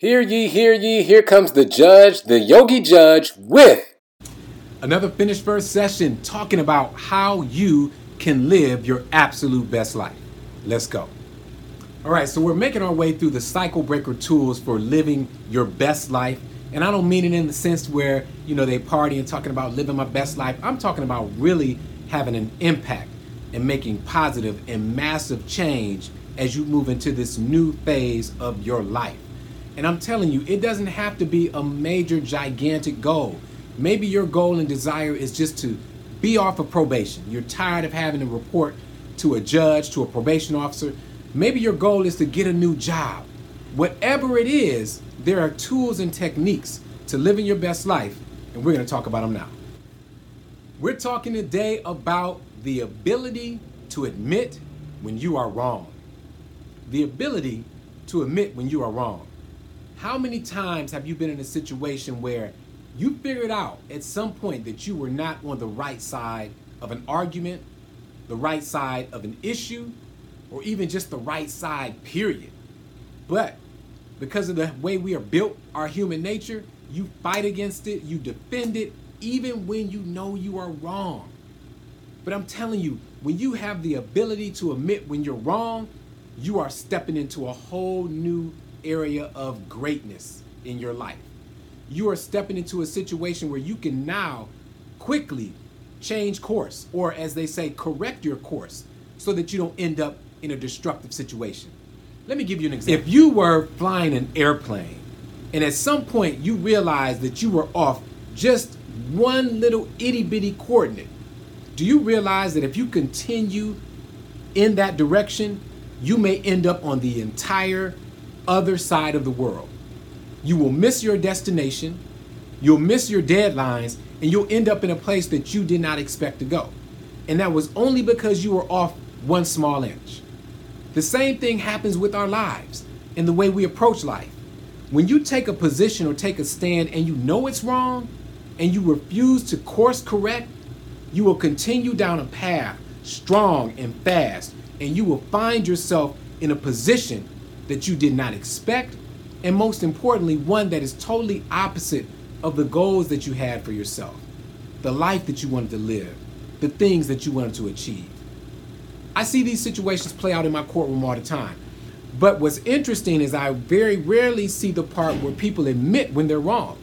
Hear ye, hear ye, here comes the judge, the yogi judge, with another finished verse session talking about how you can live your absolute best life. Let's go. All right, so we're making our way through the cycle breaker tools for living your best life. And I don't mean it in the sense where, you know, they party and talking about living my best life. I'm talking about really having an impact and making positive and massive change as you move into this new phase of your life. And I'm telling you, it doesn't have to be a major, gigantic goal. Maybe your goal and desire is just to be off of probation. You're tired of having to report to a judge, to a probation officer. Maybe your goal is to get a new job. Whatever it is, there are tools and techniques to living your best life, and we're going to talk about them now. We're talking today about the ability to admit when you are wrong. The ability to admit when you are wrong. How many times have you been in a situation where you figured out at some point that you were not on the right side of an argument, the right side of an issue, or even just the right side, period? But because of the way we are built, our human nature, you fight against it, you defend it, even when you know you are wrong. But I'm telling you, when you have the ability to admit when you're wrong, you are stepping into a whole new area of greatness in your life. You are stepping into a situation where you can now quickly change course, or as they say, correct your course so that you don't end up in a destructive situation. Let me give you an example. If you were flying an airplane and at some point you realized that you were off just one little itty bitty coordinate, do you realize that if you continue in that direction, you may end up on the entire other side of the world. You will miss your destination, you'll miss your deadlines, and you'll end up in a place that you did not expect to go. And that was only because you were off one small inch. The same thing happens with our lives and the way we approach life. When you take a position or take a stand and you know it's wrong and you refuse to course correct, you will continue down a path strong and fast, and you will find yourself in a position that you did not expect, and most importantly, one that is totally opposite of the goals that you had for yourself, the life that you wanted to live, the things that you wanted to achieve. I see these situations play out in my courtroom all the time. But what's interesting is I very rarely see the part where people admit when they're wrong.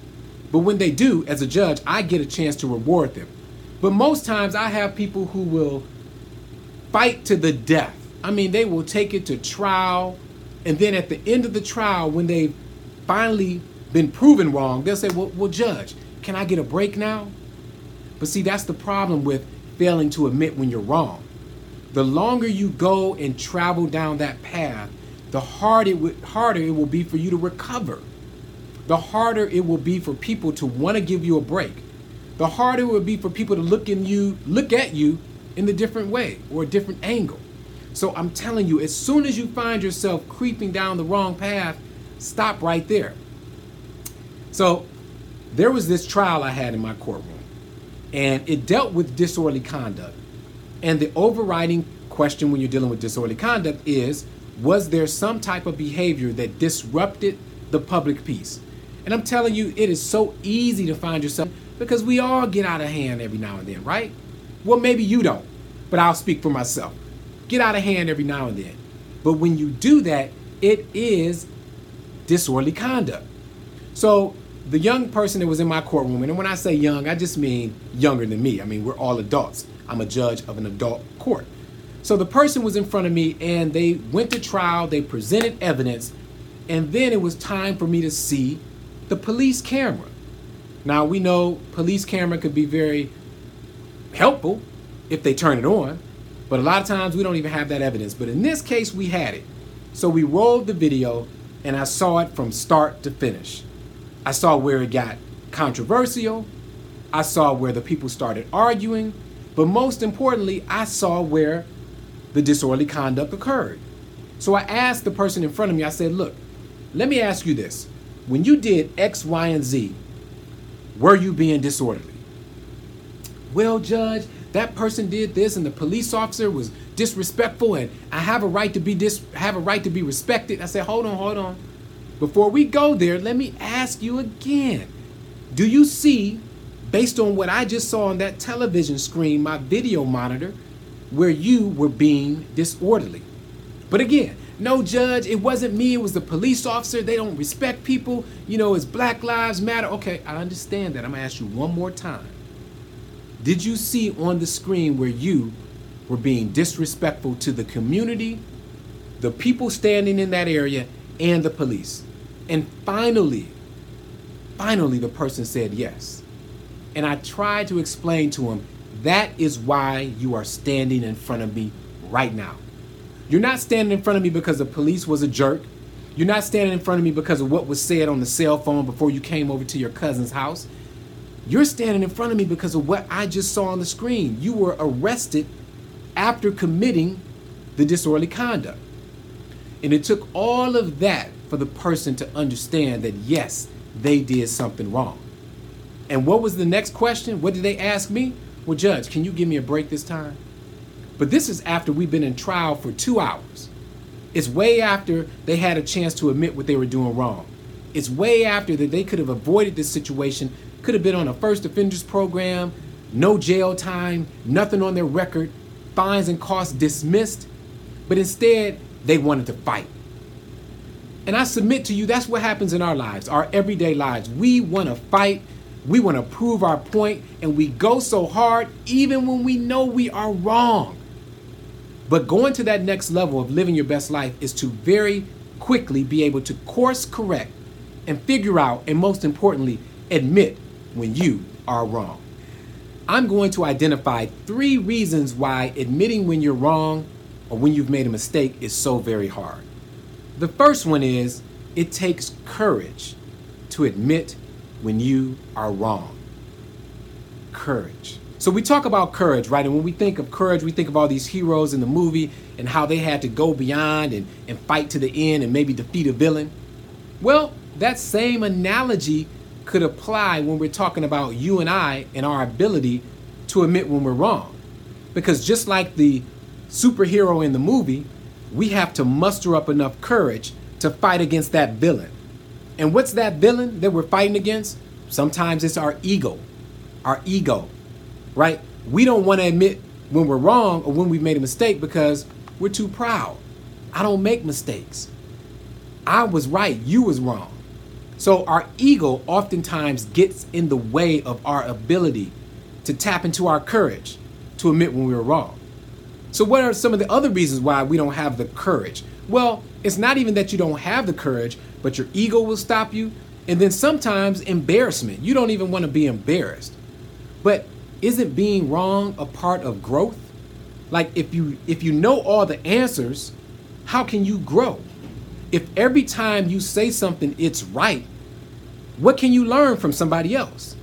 But when they do, as a judge, I get a chance to reward them. But most times I have people who will fight to the death. I mean, they will take it to trial and then at the end of the trial, when they've finally been proven wrong, they'll say, well, well, judge, can I get a break now? But see, that's the problem with failing to admit when you're wrong. The longer you go and travel down that path, the hard it w- harder it will be for you to recover. The harder it will be for people to want to give you a break. The harder it will be for people to look in you, look at you in a different way or a different angle. So I'm telling you, as soon as you find yourself creeping down the wrong path, stop right there. So there was this trial I had in my courtroom, and it dealt with disorderly conduct. And the overriding question when you're dealing with disorderly conduct is was there some type of behavior that disrupted the public peace? And I'm telling you, it is so easy to find yourself because we all get out of hand every now and then, right? Well, maybe you don't, but I'll speak for myself get out of hand every now and then. But when you do that, it is disorderly conduct. So the young person that was in my courtroom, and when I say young, I just mean younger than me. I mean, we're all adults. I'm a judge of an adult court. So the person was in front of me and they went to trial, they presented evidence, and then it was time for me to see the police camera. Now we know police camera could be very helpful if they turn it on, but a lot of times we don't even have that evidence. But in this case, we had it. So we rolled the video and I saw it from start to finish. I saw where it got controversial. I saw where the people started arguing. But most importantly, I saw where the disorderly conduct occurred. So I asked the person in front of me, I said, Look, let me ask you this. When you did X, Y, and Z, were you being disorderly? Well, Judge, that person did this and the police officer was disrespectful and I have a right to be dis have a right to be respected. I said, hold on, hold on. before we go there, let me ask you again. Do you see, based on what I just saw on that television screen, my video monitor, where you were being disorderly? But again, no judge, it wasn't me, it was the police officer. They don't respect people. You know, it's Black Lives Matter. Okay, I understand that. I'm gonna ask you one more time. Did you see on the screen where you were being disrespectful to the community, the people standing in that area, and the police? And finally, finally, the person said yes. And I tried to explain to him that is why you are standing in front of me right now. You're not standing in front of me because the police was a jerk. You're not standing in front of me because of what was said on the cell phone before you came over to your cousin's house. You're standing in front of me because of what I just saw on the screen. You were arrested after committing the disorderly conduct. And it took all of that for the person to understand that, yes, they did something wrong. And what was the next question? What did they ask me? Well, Judge, can you give me a break this time? But this is after we've been in trial for two hours. It's way after they had a chance to admit what they were doing wrong. It's way after that they could have avoided this situation, could have been on a first offenders program, no jail time, nothing on their record, fines and costs dismissed. But instead, they wanted to fight. And I submit to you, that's what happens in our lives, our everyday lives. We want to fight, we want to prove our point, and we go so hard even when we know we are wrong. But going to that next level of living your best life is to very quickly be able to course correct and figure out, and most importantly, admit when you are wrong. I'm going to identify three reasons why admitting when you're wrong or when you've made a mistake is so very hard. The first one is it takes courage to admit when you are wrong. Courage. So we talk about courage, right? And when we think of courage, we think of all these heroes in the movie and how they had to go beyond and, and fight to the end and maybe defeat a villain. Well, that same analogy could apply when we're talking about you and I and our ability to admit when we're wrong. Because just like the superhero in the movie, we have to muster up enough courage to fight against that villain. And what's that villain that we're fighting against? Sometimes it's our ego. Our ego, right? We don't want to admit when we're wrong or when we've made a mistake because we're too proud. I don't make mistakes. I was right, you was wrong. So our ego oftentimes gets in the way of our ability to tap into our courage to admit when we were wrong. So, what are some of the other reasons why we don't have the courage? Well, it's not even that you don't have the courage, but your ego will stop you. And then sometimes embarrassment. You don't even want to be embarrassed. But isn't being wrong a part of growth? Like if you if you know all the answers, how can you grow? If every time you say something it's right, what can you learn from somebody else?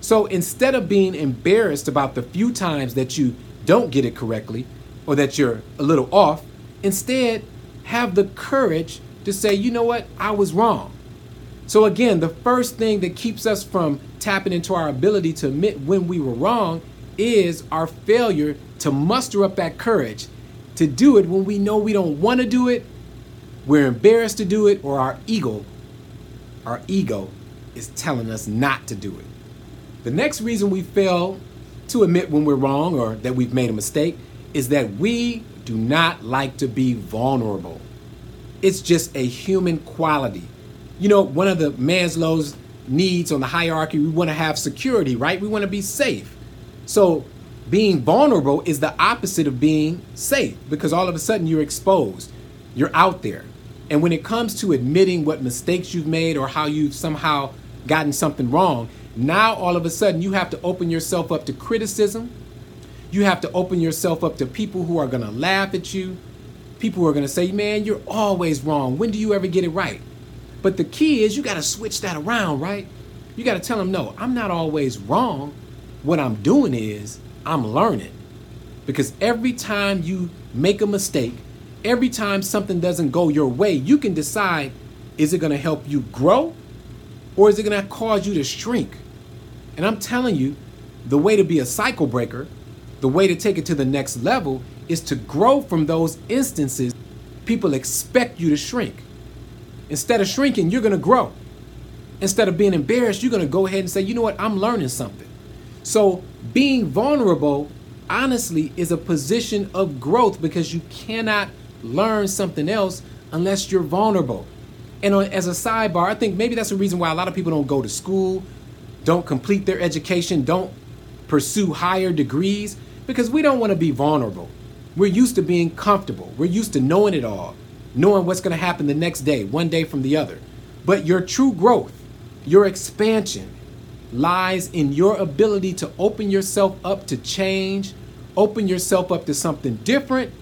So instead of being embarrassed about the few times that you don't get it correctly or that you're a little off, instead have the courage to say, you know what, I was wrong. So again, the first thing that keeps us from tapping into our ability to admit when we were wrong is our failure to muster up that courage to do it when we know we don't want to do it, we're embarrassed to do it, or our ego, our ego is telling us not to do it. The next reason we fail to admit when we're wrong or that we've made a mistake is that we do not like to be vulnerable. It's just a human quality. You know, one of the Maslow's needs on the hierarchy, we want to have security, right? We want to be safe. So, being vulnerable is the opposite of being safe because all of a sudden you're exposed, you're out there. And when it comes to admitting what mistakes you've made or how you've somehow gotten something wrong, now all of a sudden you have to open yourself up to criticism. You have to open yourself up to people who are going to laugh at you, people who are going to say, man, you're always wrong. When do you ever get it right? But the key is you got to switch that around, right? You got to tell them, no, I'm not always wrong. What I'm doing is I'm learning. Because every time you make a mistake, every time something doesn't go your way, you can decide is it going to help you grow or is it going to cause you to shrink? And I'm telling you, the way to be a cycle breaker, the way to take it to the next level is to grow from those instances people expect you to shrink. Instead of shrinking, you're going to grow. Instead of being embarrassed, you're going to go ahead and say, you know what, I'm learning something. So being vulnerable, honestly, is a position of growth because you cannot learn something else unless you're vulnerable. And as a sidebar, I think maybe that's the reason why a lot of people don't go to school, don't complete their education, don't pursue higher degrees, because we don't want to be vulnerable. We're used to being comfortable. We're used to knowing it all, knowing what's going to happen the next day, one day from the other. But your true growth, your expansion, lies in your ability to open yourself up to change, open yourself up to something different,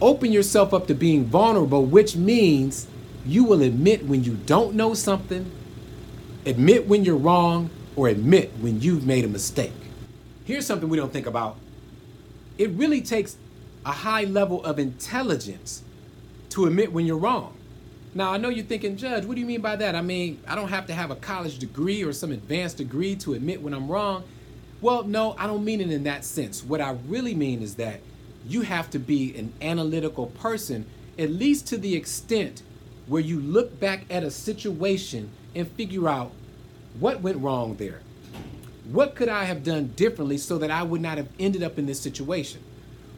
open yourself up to being vulnerable, which means you will admit when you don't know something, admit when you're wrong, or admit when you've made a mistake. Here's something we don't think about it really takes a high level of intelligence to admit when you're wrong. Now, I know you're thinking, Judge, what do you mean by that? I mean, I don't have to have a college degree or some advanced degree to admit when I'm wrong. Well, no, I don't mean it in that sense. What I really mean is that you have to be an analytical person, at least to the extent where you look back at a situation and figure out what went wrong there. What could I have done differently so that I would not have ended up in this situation?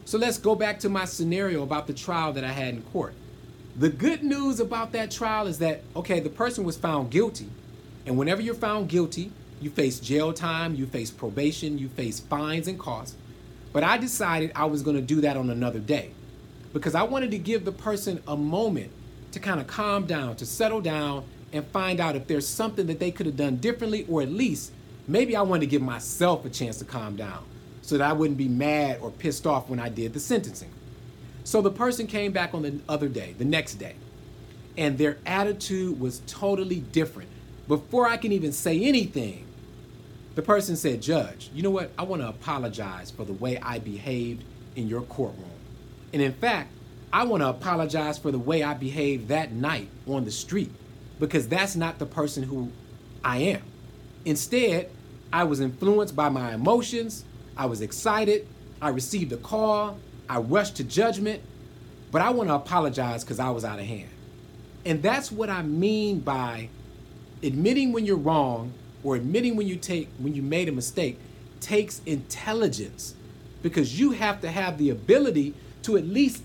So let's go back to my scenario about the trial that I had in court. The good news about that trial is that, okay, the person was found guilty. And whenever you're found guilty, you face jail time, you face probation, you face fines and costs. But I decided I was going to do that on another day because I wanted to give the person a moment to kind of calm down, to settle down, and find out if there's something that they could have done differently, or at least maybe I wanted to give myself a chance to calm down so that I wouldn't be mad or pissed off when I did the sentencing. So the person came back on the other day, the next day, and their attitude was totally different. Before I can even say anything, the person said, Judge, you know what? I want to apologize for the way I behaved in your courtroom. And in fact, I want to apologize for the way I behaved that night on the street because that's not the person who I am. Instead, I was influenced by my emotions. I was excited. I received a call. I rushed to judgment, but I want to apologize because I was out of hand. And that's what I mean by admitting when you're wrong or admitting when you take when you made a mistake takes intelligence because you have to have the ability to at least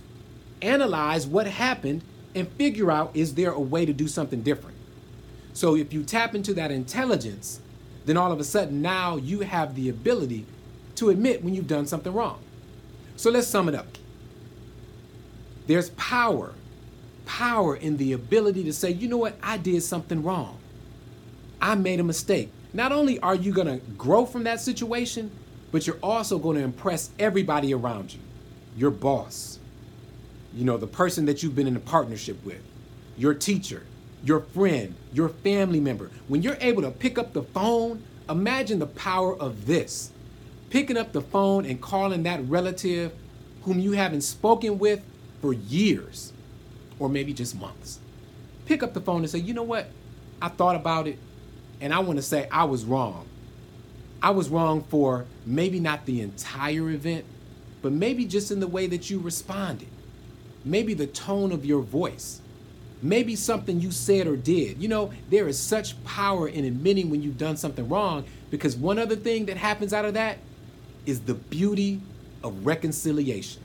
analyze what happened and figure out is there a way to do something different. So if you tap into that intelligence, then all of a sudden now you have the ability to admit when you've done something wrong. So let's sum it up. There's power, power in the ability to say, you know what, I did something wrong. I made a mistake. Not only are you going to grow from that situation, but you're also going to impress everybody around you your boss, you know, the person that you've been in a partnership with, your teacher, your friend, your family member. When you're able to pick up the phone, imagine the power of this picking up the phone and calling that relative whom you haven't spoken with for years or maybe just months. Pick up the phone and say, you know what? I thought about it and I want to say I was wrong. I was wrong for maybe not the entire event, but maybe just in the way that you responded. Maybe the tone of your voice. Maybe something you said or did. You know, there is such power in admitting when you've done something wrong because one other thing that happens out of that is the beauty of reconciliation.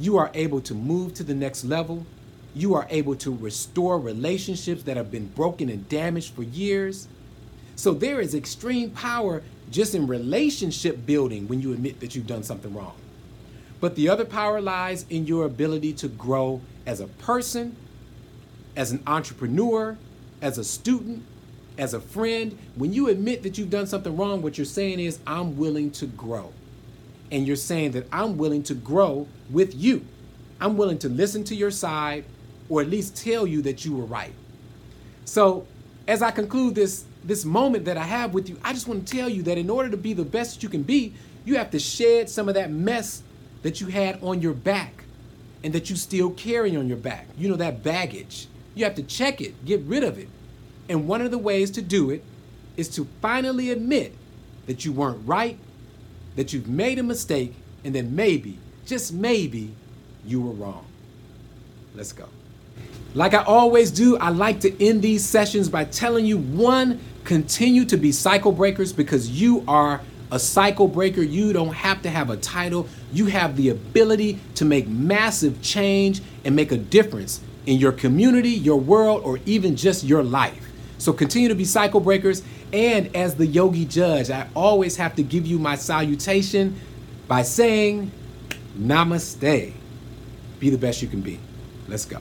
You are able to move to the next level. You are able to restore relationships that have been broken and damaged for years. So there is extreme power just in relationship building when you admit that you've done something wrong. But the other power lies in your ability to grow as a person, as an entrepreneur, as a student, as a friend, when you admit that you've done something wrong, what you're saying is, I'm willing to grow. And you're saying that I'm willing to grow with you. I'm willing to listen to your side or at least tell you that you were right. So, as I conclude this this moment that I have with you, I just want to tell you that in order to be the best that you can be, you have to shed some of that mess that you had on your back and that you still carry on your back. You know that baggage. You have to check it, get rid of it. And one of the ways to do it is to finally admit that you weren't right, that you've made a mistake, and that maybe, just maybe, you were wrong. Let's go. Like I always do, I like to end these sessions by telling you one, continue to be cycle breakers because you are a cycle breaker. You don't have to have a title. You have the ability to make massive change and make a difference in your community, your world, or even just your life. So continue to be cycle breakers. And as the yogi judge, I always have to give you my salutation by saying, Namaste. Be the best you can be. Let's go.